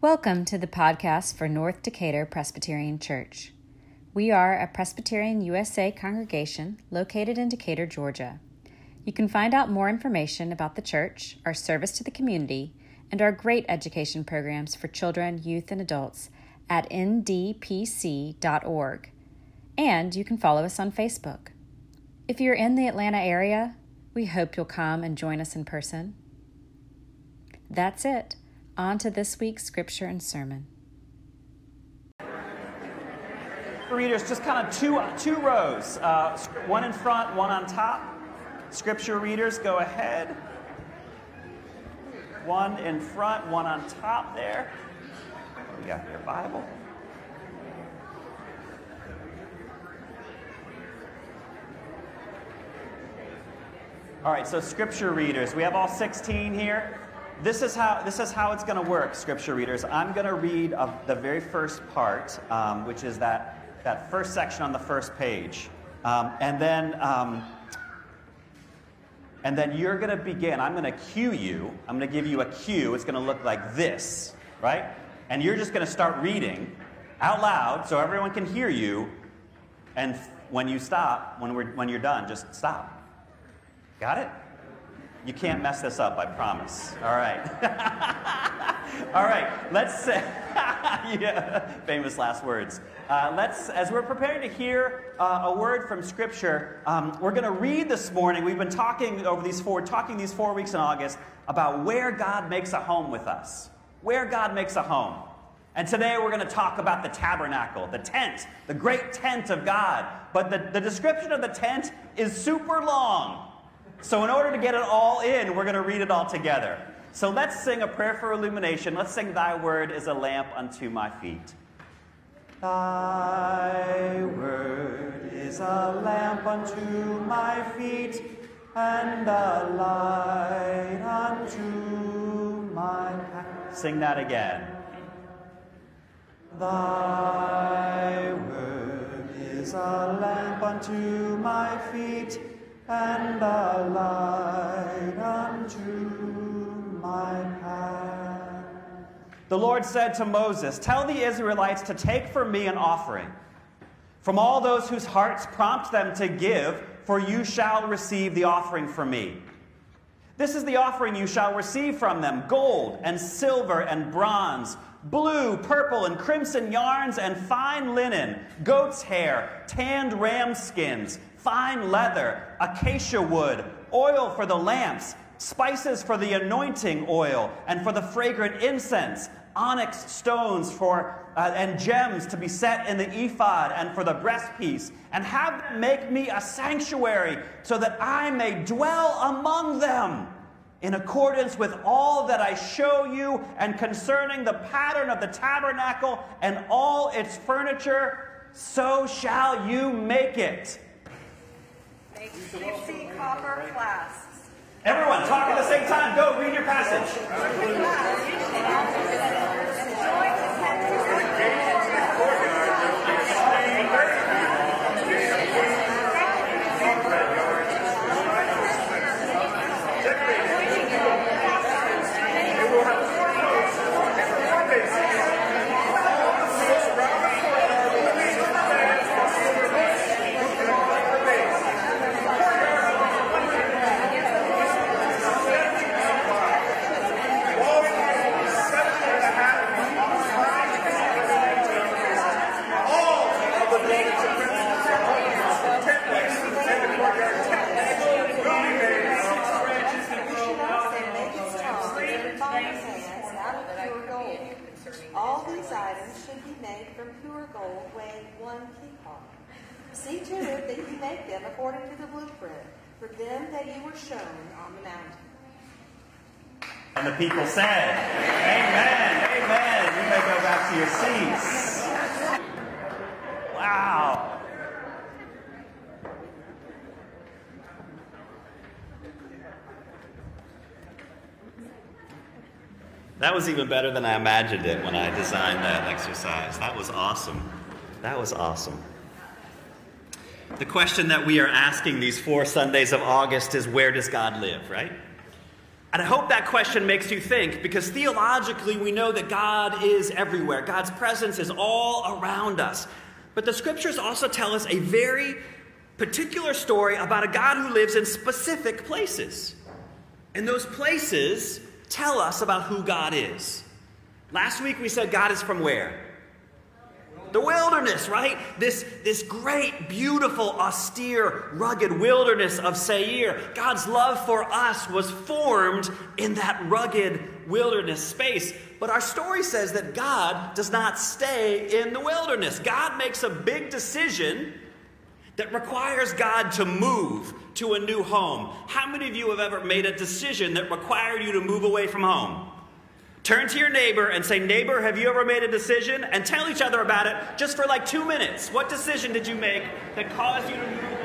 Welcome to the podcast for North Decatur Presbyterian Church. We are a Presbyterian USA congregation located in Decatur, Georgia. You can find out more information about the church, our service to the community, and our great education programs for children, youth, and adults at ndpc.org. And you can follow us on Facebook. If you're in the Atlanta area, we hope you'll come and join us in person. That's it. On to this week's scripture and sermon. Readers, just kind of two, two rows, uh, one in front, one on top. Scripture readers, go ahead. One in front, one on top there. You got your Bible. All right, so scripture readers, we have all 16 here. This is how this is how it's going to work, scripture readers. I'm going to read the very first part, um, which is that that first section on the first page, um, and then um, and then you're going to begin. I'm going to cue you. I'm going to give you a cue. It's going to look like this, right? And you're just going to start reading out loud so everyone can hear you. And when you stop, when, we're, when you're done, just stop. Got it? You can't mess this up, I promise. All right. All right, let's say, yeah, famous last words. Uh, let's, as we're preparing to hear uh, a word from Scripture, um, we're going to read this morning. We've been talking over these four, talking these four weeks in August about where God makes a home with us. Where God makes a home. And today we're going to talk about the tabernacle, the tent, the great tent of God. But the, the description of the tent is super long. So, in order to get it all in, we're going to read it all together. So, let's sing a prayer for illumination. Let's sing, Thy word is a lamp unto my feet. Thy word is a lamp unto my feet and a light unto my path. Sing that again. Thy word is a lamp unto my feet and a light unto my path. The Lord said to Moses, Tell the Israelites to take for me an offering from all those whose hearts prompt them to give, for you shall receive the offering from me. This is the offering you shall receive from them gold and silver and bronze, blue, purple, and crimson yarns, and fine linen, goat's hair, tanned ram skins fine leather, acacia wood, oil for the lamps, spices for the anointing oil, and for the fragrant incense, onyx stones for uh, and gems to be set in the ephod and for the breastpiece, and have them make me a sanctuary so that I may dwell among them. In accordance with all that I show you, and concerning the pattern of the tabernacle and all its furniture, so shall you make it. Make copper flasks. Everyone, talk at the same time. Go, read your passage. People said, Amen, amen. You may go back to your seats. Wow. That was even better than I imagined it when I designed that exercise. That was awesome. That was awesome. The question that we are asking these four Sundays of August is where does God live, right? And I hope that question makes you think because theologically we know that God is everywhere. God's presence is all around us. But the scriptures also tell us a very particular story about a God who lives in specific places. And those places tell us about who God is. Last week we said God is from where? The wilderness, right? This, this great, beautiful, austere, rugged wilderness of Seir. God's love for us was formed in that rugged wilderness space. But our story says that God does not stay in the wilderness. God makes a big decision that requires God to move to a new home. How many of you have ever made a decision that required you to move away from home? Turn to your neighbor and say, Neighbor, have you ever made a decision? And tell each other about it just for like two minutes. What decision did you make that caused you to move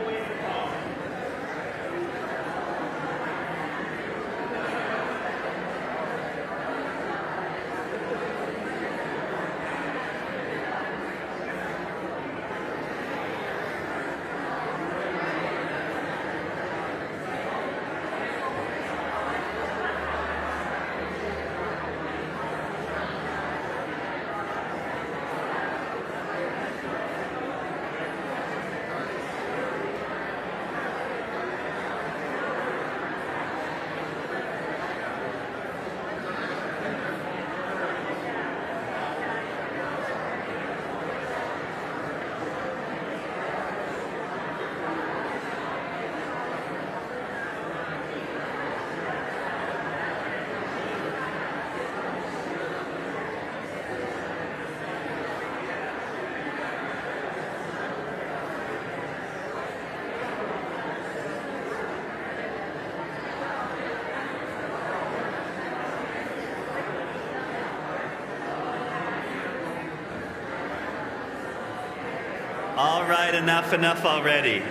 All right, enough, enough already.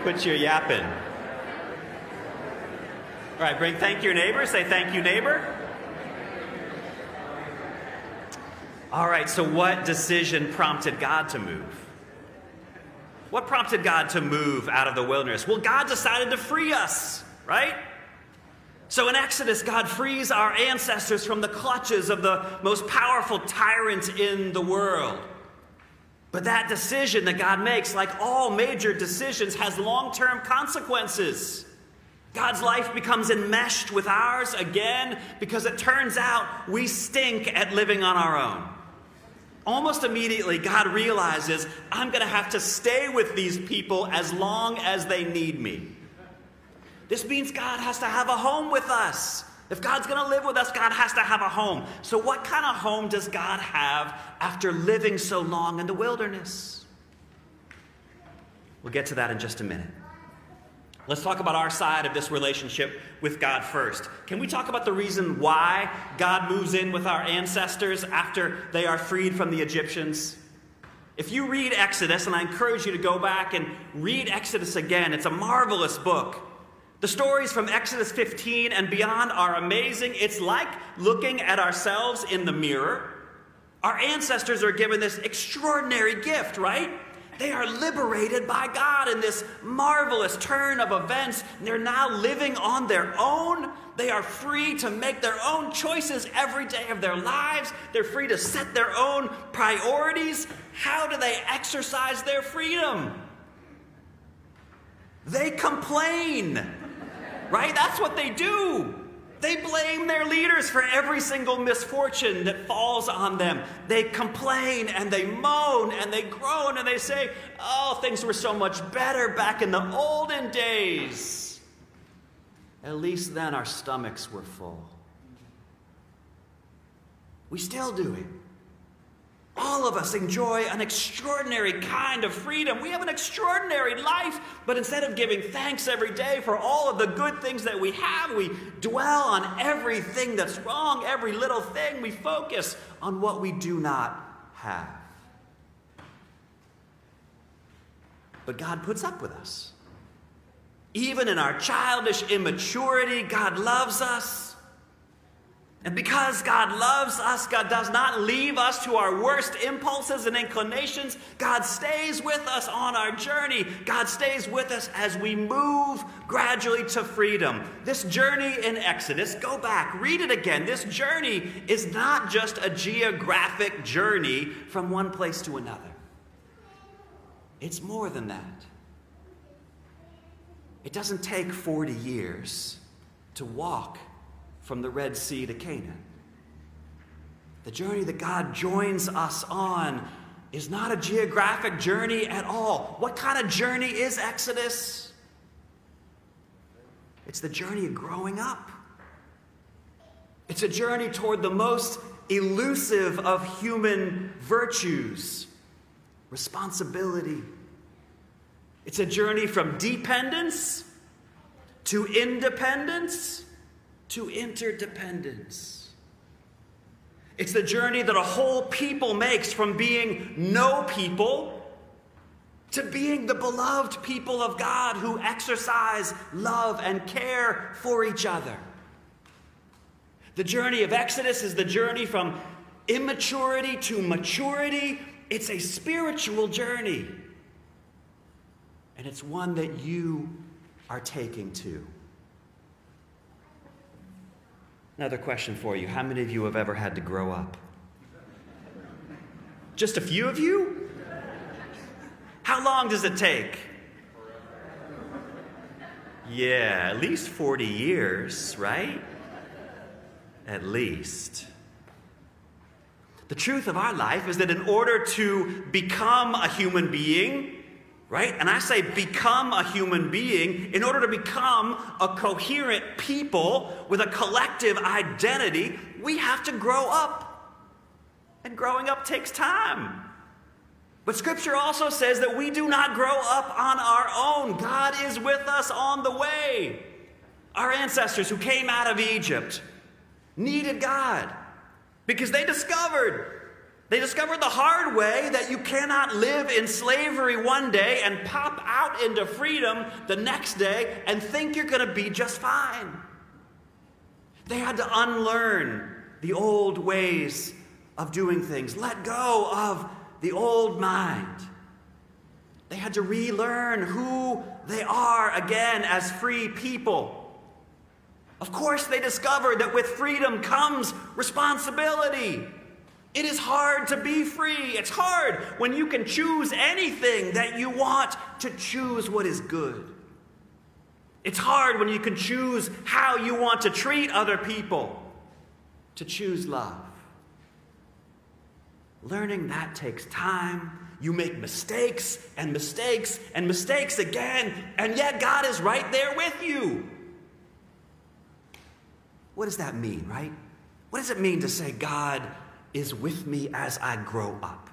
Quit your yapping. All right, bring thank your neighbor. Say thank you, neighbor. All right, so what decision prompted God to move? What prompted God to move out of the wilderness? Well, God decided to free us, right? So in Exodus, God frees our ancestors from the clutches of the most powerful tyrant in the world. But that decision that God makes, like all major decisions, has long term consequences. God's life becomes enmeshed with ours again because it turns out we stink at living on our own. Almost immediately, God realizes I'm going to have to stay with these people as long as they need me. This means God has to have a home with us. If God's going to live with us, God has to have a home. So, what kind of home does God have after living so long in the wilderness? We'll get to that in just a minute. Let's talk about our side of this relationship with God first. Can we talk about the reason why God moves in with our ancestors after they are freed from the Egyptians? If you read Exodus, and I encourage you to go back and read Exodus again, it's a marvelous book. The stories from Exodus 15 and beyond are amazing. It's like looking at ourselves in the mirror. Our ancestors are given this extraordinary gift, right? They are liberated by God in this marvelous turn of events. They're now living on their own. They are free to make their own choices every day of their lives. They're free to set their own priorities. How do they exercise their freedom? They complain right? That's what they do. They blame their leaders for every single misfortune that falls on them. They complain and they moan and they groan and they say, Oh, things were so much better back in the olden days. At least then our stomachs were full. We still do it. All of us enjoy an extraordinary kind of freedom. We have an extraordinary life, but instead of giving thanks every day for all of the good things that we have, we dwell on everything that's wrong, every little thing. We focus on what we do not have. But God puts up with us. Even in our childish immaturity, God loves us. And because God loves us, God does not leave us to our worst impulses and inclinations. God stays with us on our journey. God stays with us as we move gradually to freedom. This journey in Exodus, go back, read it again. This journey is not just a geographic journey from one place to another, it's more than that. It doesn't take 40 years to walk from the Red Sea to Canaan. The journey that God joins us on is not a geographic journey at all. What kind of journey is Exodus? It's the journey of growing up. It's a journey toward the most elusive of human virtues responsibility. It's a journey from dependence to independence to interdependence. It's the journey that a whole people makes from being no people to being the beloved people of God who exercise love and care for each other. The journey of Exodus is the journey from immaturity to maturity. It's a spiritual journey. And it's one that you are taking to. Another question for you How many of you have ever had to grow up? Just a few of you? How long does it take? Yeah, at least 40 years, right? At least. The truth of our life is that in order to become a human being, right? And I say become a human being in order to become a coherent people with a collective identity, we have to grow up. And growing up takes time. But scripture also says that we do not grow up on our own. God is with us on the way. Our ancestors who came out of Egypt needed God because they discovered they discovered the hard way that you cannot live in slavery one day and pop out into freedom the next day and think you're going to be just fine. They had to unlearn the old ways of doing things, let go of the old mind. They had to relearn who they are again as free people. Of course, they discovered that with freedom comes responsibility. It is hard to be free. It's hard when you can choose anything that you want to choose what is good. It's hard when you can choose how you want to treat other people, to choose love. Learning that takes time. You make mistakes and mistakes and mistakes again, and yet God is right there with you. What does that mean, right? What does it mean to say, God, is with me as I grow up.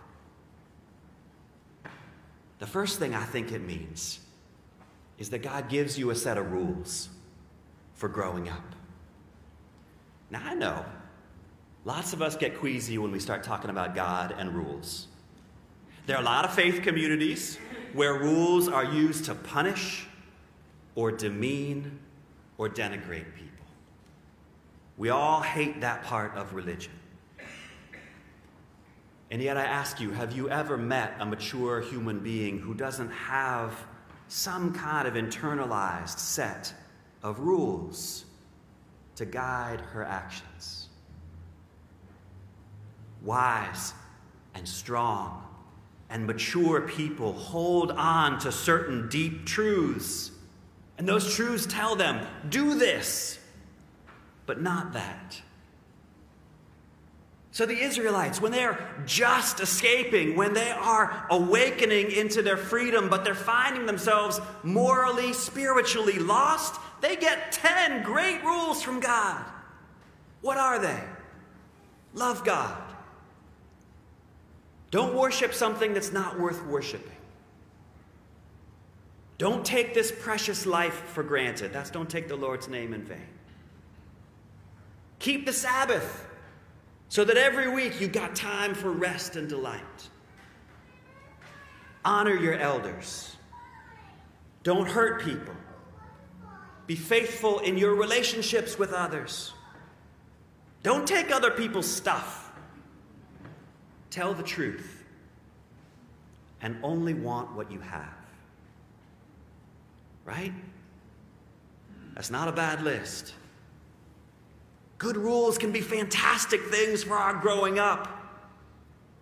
The first thing I think it means is that God gives you a set of rules for growing up. Now, I know lots of us get queasy when we start talking about God and rules. There are a lot of faith communities where rules are used to punish or demean or denigrate people. We all hate that part of religion. And yet I ask you, have you ever met a mature human being who doesn't have some kind of internalized set of rules to guide her actions? Wise and strong and mature people hold on to certain deep truths. And those truths tell them, do this, but not that. So the Israelites, when they're just escaping, when they are awakening into their freedom, but they're finding themselves morally, spiritually lost, they get 10 great rules from God. What are they? Love God. Don't worship something that's not worth worshiping. Don't take this precious life for granted. That's don't take the Lord's name in vain. Keep the Sabbath so that every week you've got time for rest and delight. Honor your elders. Don't hurt people. Be faithful in your relationships with others. Don't take other people's stuff. Tell the truth and only want what you have. Right? That's not a bad list. Good rules can be fantastic things for our growing up.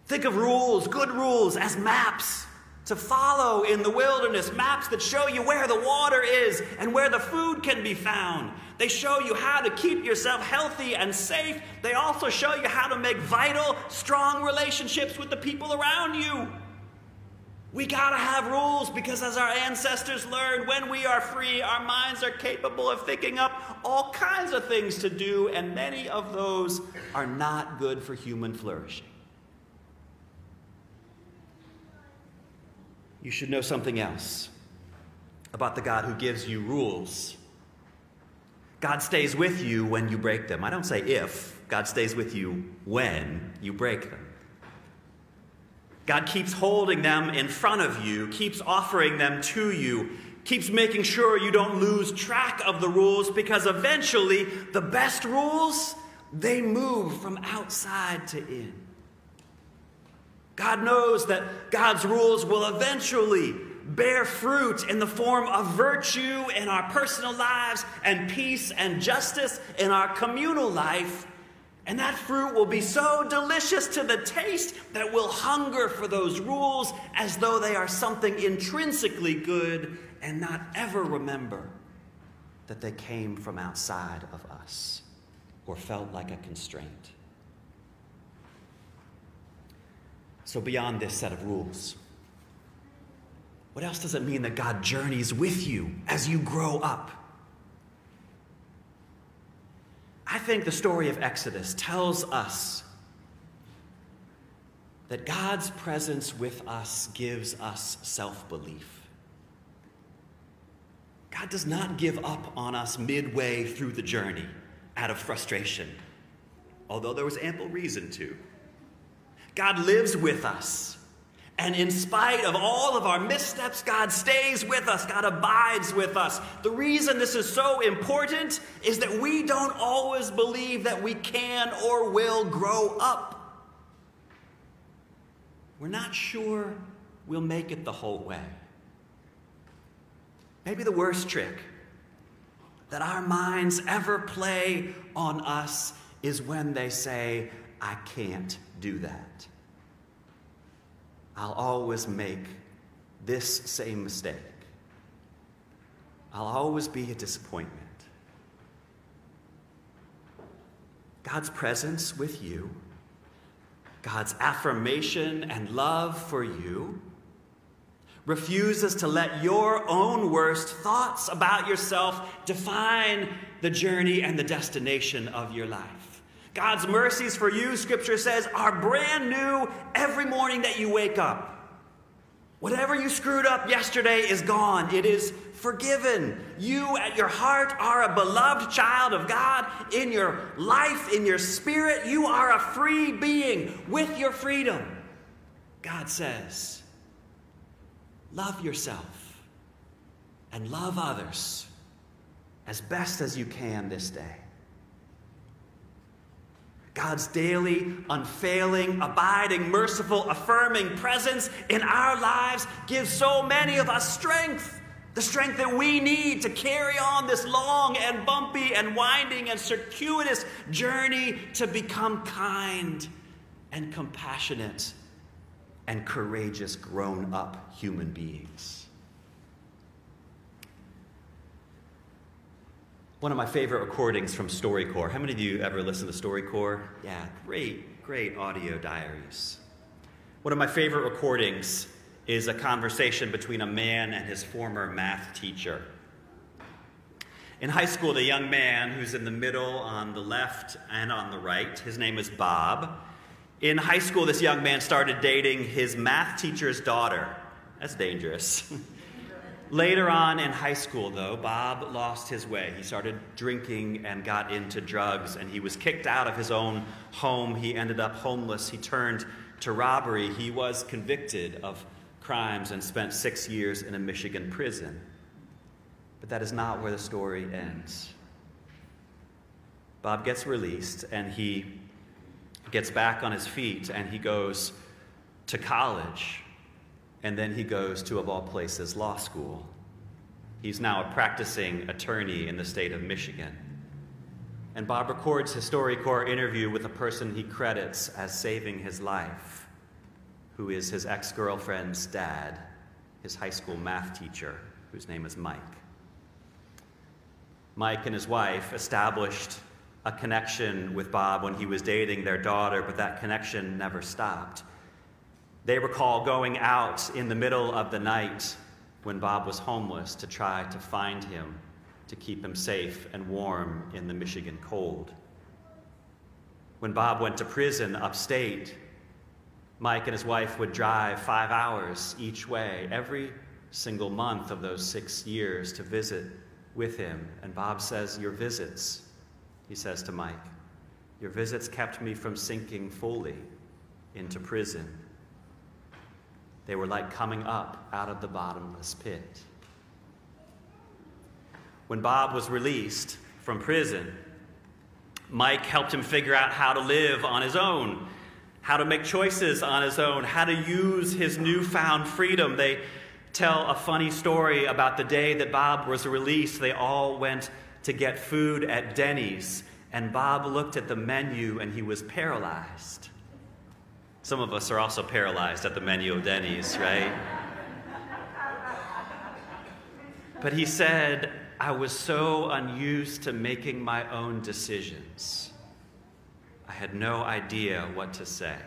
Think of rules, good rules, as maps to follow in the wilderness, maps that show you where the water is and where the food can be found. They show you how to keep yourself healthy and safe. They also show you how to make vital, strong relationships with the people around you. We got to have rules because, as our ancestors learned, when we are free, our minds are capable of thinking up all kinds of things to do, and many of those are not good for human flourishing. You should know something else about the God who gives you rules. God stays with you when you break them. I don't say if, God stays with you when you break them. God keeps holding them in front of you, keeps offering them to you, keeps making sure you don't lose track of the rules because eventually the best rules, they move from outside to in. God knows that God's rules will eventually bear fruit in the form of virtue in our personal lives and peace and justice in our communal life and that fruit will be so delicious to the taste that we'll hunger for those rules as though they are something intrinsically good and not ever remember that they came from outside of us or felt like a constraint. So, beyond this set of rules, what else does it mean that God journeys with you as you grow up? I think the story of Exodus tells us that God's presence with us gives us self belief. God does not give up on us midway through the journey out of frustration, although there was ample reason to. God lives with us and in spite of all of our missteps, God stays with us. God abides with us. The reason this is so important is that we don't always believe that we can or will grow up. We're not sure we'll make it the whole way. Maybe the worst trick that our minds ever play on us is when they say, I can't do that. I'll always make this same mistake. I'll always be a disappointment. God's presence with you, God's affirmation and love for you, refuses to let your own worst thoughts about yourself define the journey and the destination of your life. God's mercies for you, Scripture says, are brand new every morning that you wake up. Whatever you screwed up yesterday is gone. It is forgiven. You, at your heart, are a beloved child of God. In your life, in your spirit, you are a free being with your freedom. God says, love yourself and love others as best as you can this day. God's daily, unfailing, abiding, merciful, affirming presence in our lives gives so many of us strength. The strength that we need to carry on this long and bumpy and winding and circuitous journey to become kind and compassionate and courageous grown up human beings. One of my favorite recordings from StoryCorps. How many of you ever listen to StoryCorps? Yeah, great, great audio diaries. One of my favorite recordings is a conversation between a man and his former math teacher. In high school, the young man who's in the middle on the left and on the right, his name is Bob. In high school, this young man started dating his math teacher's daughter. That's dangerous. Later on in high school, though, Bob lost his way. He started drinking and got into drugs, and he was kicked out of his own home. He ended up homeless. He turned to robbery. He was convicted of crimes and spent six years in a Michigan prison. But that is not where the story ends. Bob gets released and he gets back on his feet and he goes to college. And then he goes to, of all places, law school. He's now a practicing attorney in the state of Michigan. And Bob records his StoryCorps interview with a person he credits as saving his life, who is his ex girlfriend's dad, his high school math teacher, whose name is Mike. Mike and his wife established a connection with Bob when he was dating their daughter, but that connection never stopped. They recall going out in the middle of the night when Bob was homeless to try to find him to keep him safe and warm in the Michigan cold. When Bob went to prison upstate, Mike and his wife would drive five hours each way every single month of those six years to visit with him. And Bob says, Your visits, he says to Mike, your visits kept me from sinking fully into prison. They were like coming up out of the bottomless pit. When Bob was released from prison, Mike helped him figure out how to live on his own, how to make choices on his own, how to use his newfound freedom. They tell a funny story about the day that Bob was released. They all went to get food at Denny's, and Bob looked at the menu and he was paralyzed. Some of us are also paralyzed at the menu of Denny's, right? But he said, I was so unused to making my own decisions. I had no idea what to say.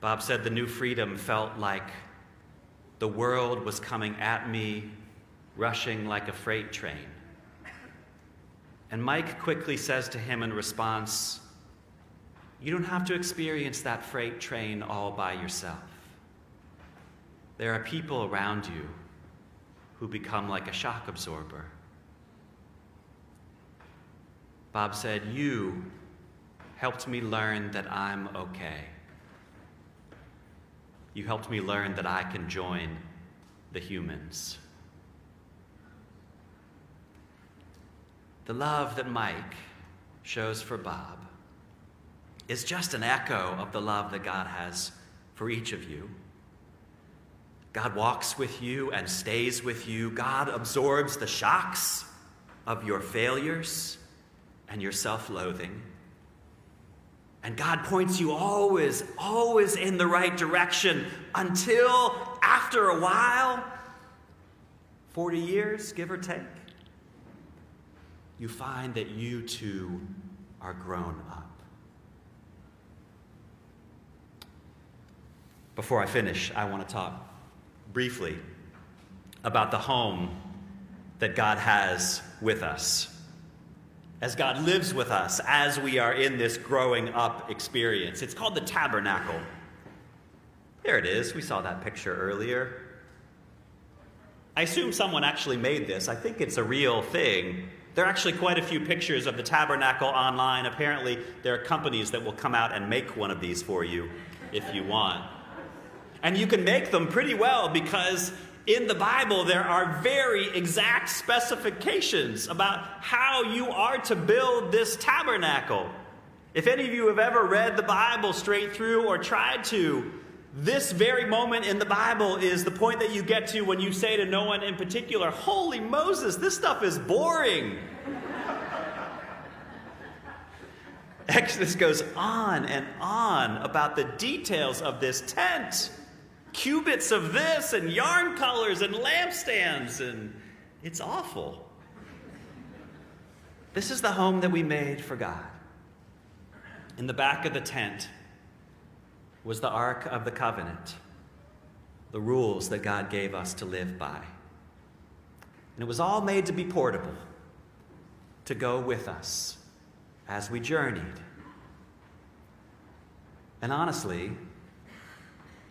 Bob said the new freedom felt like the world was coming at me, rushing like a freight train. And Mike quickly says to him in response, you don't have to experience that freight train all by yourself. There are people around you who become like a shock absorber. Bob said, You helped me learn that I'm okay. You helped me learn that I can join the humans. The love that Mike shows for Bob is just an echo of the love that God has for each of you. God walks with you and stays with you. God absorbs the shocks of your failures and your self loathing. And God points you always, always in the right direction until after a while 40 years, give or take you find that you too are grown up. Before I finish, I want to talk briefly about the home that God has with us. As God lives with us as we are in this growing up experience. It's called the tabernacle. There it is. We saw that picture earlier. I assume someone actually made this. I think it's a real thing. There are actually quite a few pictures of the tabernacle online. Apparently, there are companies that will come out and make one of these for you if you want. And you can make them pretty well because in the Bible there are very exact specifications about how you are to build this tabernacle. If any of you have ever read the Bible straight through or tried to, this very moment in the Bible is the point that you get to when you say to no one in particular, Holy Moses, this stuff is boring. Exodus goes on and on about the details of this tent cubits of this and yarn colors and lampstands, and it's awful. This is the home that we made for God. In the back of the tent was the Ark of the Covenant, the rules that God gave us to live by. And it was all made to be portable, to go with us as we journeyed. And honestly,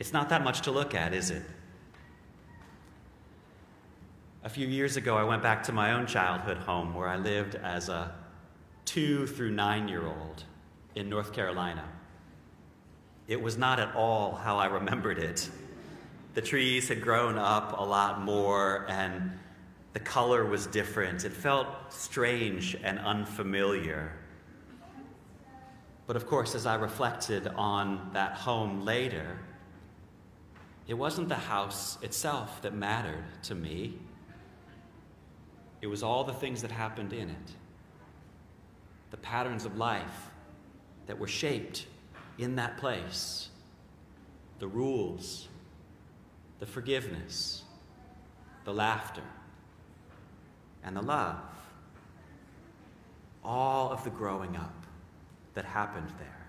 it's not that much to look at, is it? A few years ago, I went back to my own childhood home where I lived as a two through nine year old in North Carolina. It was not at all how I remembered it. The trees had grown up a lot more, and The color was different. It felt strange and unfamiliar. But of course, as I reflected on that home later, it wasn't the house itself that mattered to me. It was all the things that happened in it. The patterns of life that were shaped in that place. The rules, the forgiveness, the laughter, and the love. All of the growing up that happened there.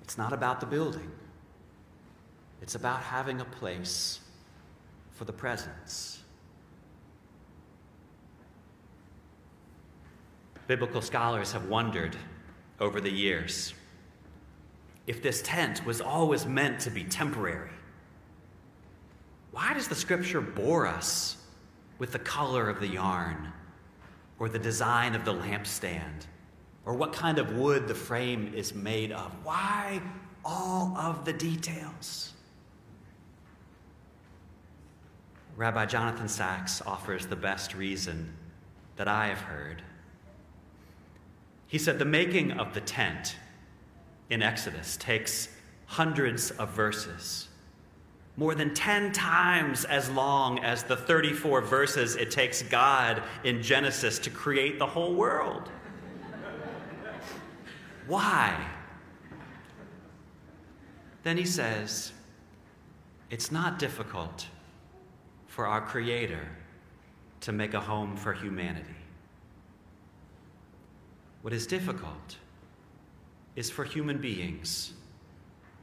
It's not about the building, it's about having a place for the presence. Biblical scholars have wondered over the years if this tent was always meant to be temporary. Why does the scripture bore us with the color of the yarn or the design of the lampstand or what kind of wood the frame is made of? Why all of the details? Rabbi Jonathan Sacks offers the best reason that I have heard. He said the making of the tent in Exodus takes hundreds of verses, more than 10 times as long as the 34 verses it takes God in Genesis to create the whole world. Why? Then he says, it's not difficult for our Creator to make a home for humanity. What is difficult is for human beings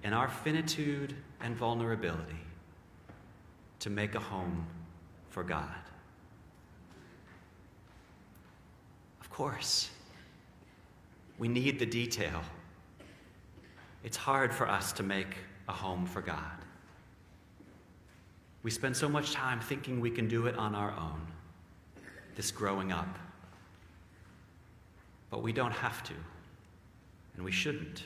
in our finitude and vulnerability to make a home for God. Of course, we need the detail. It's hard for us to make a home for God. We spend so much time thinking we can do it on our own, this growing up. But we don't have to, and we shouldn't.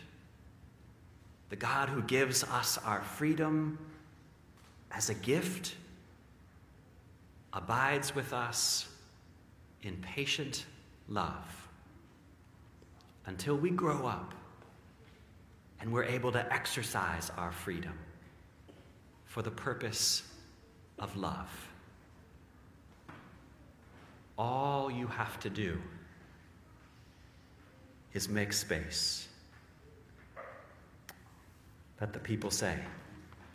The God who gives us our freedom as a gift abides with us in patient love until we grow up and we're able to exercise our freedom for the purpose of love. All you have to do is make space. Let the people say,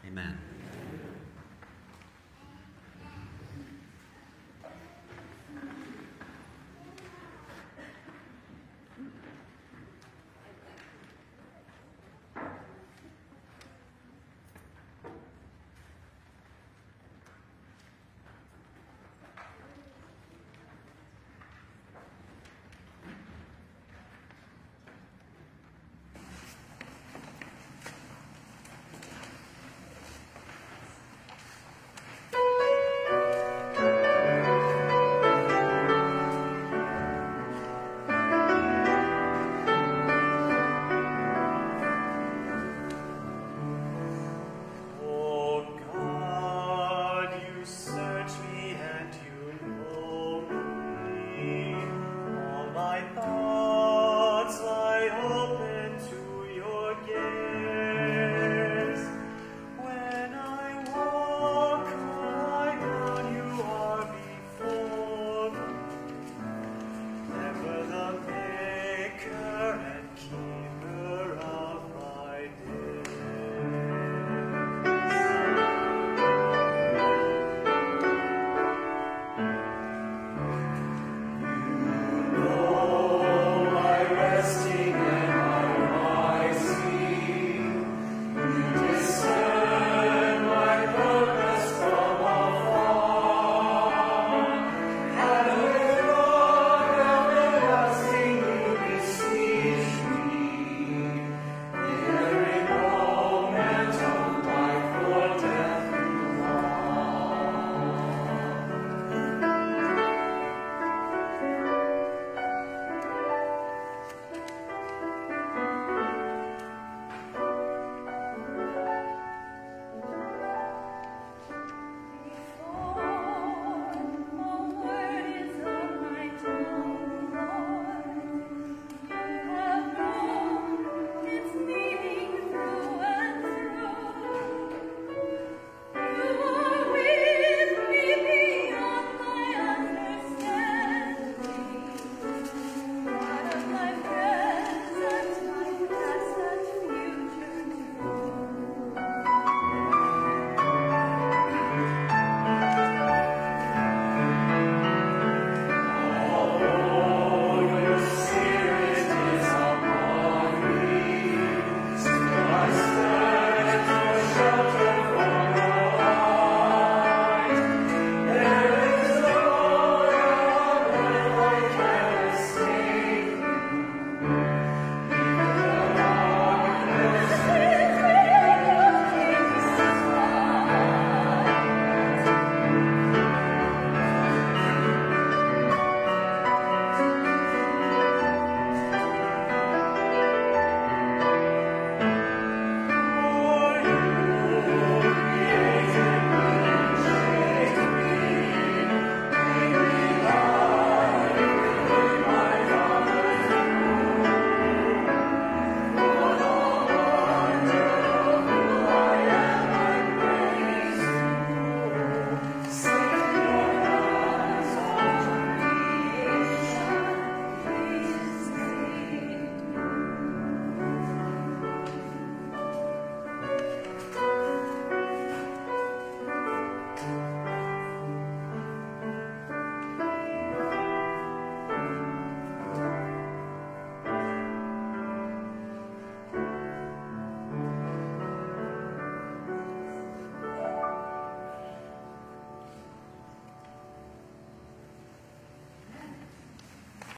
Amen.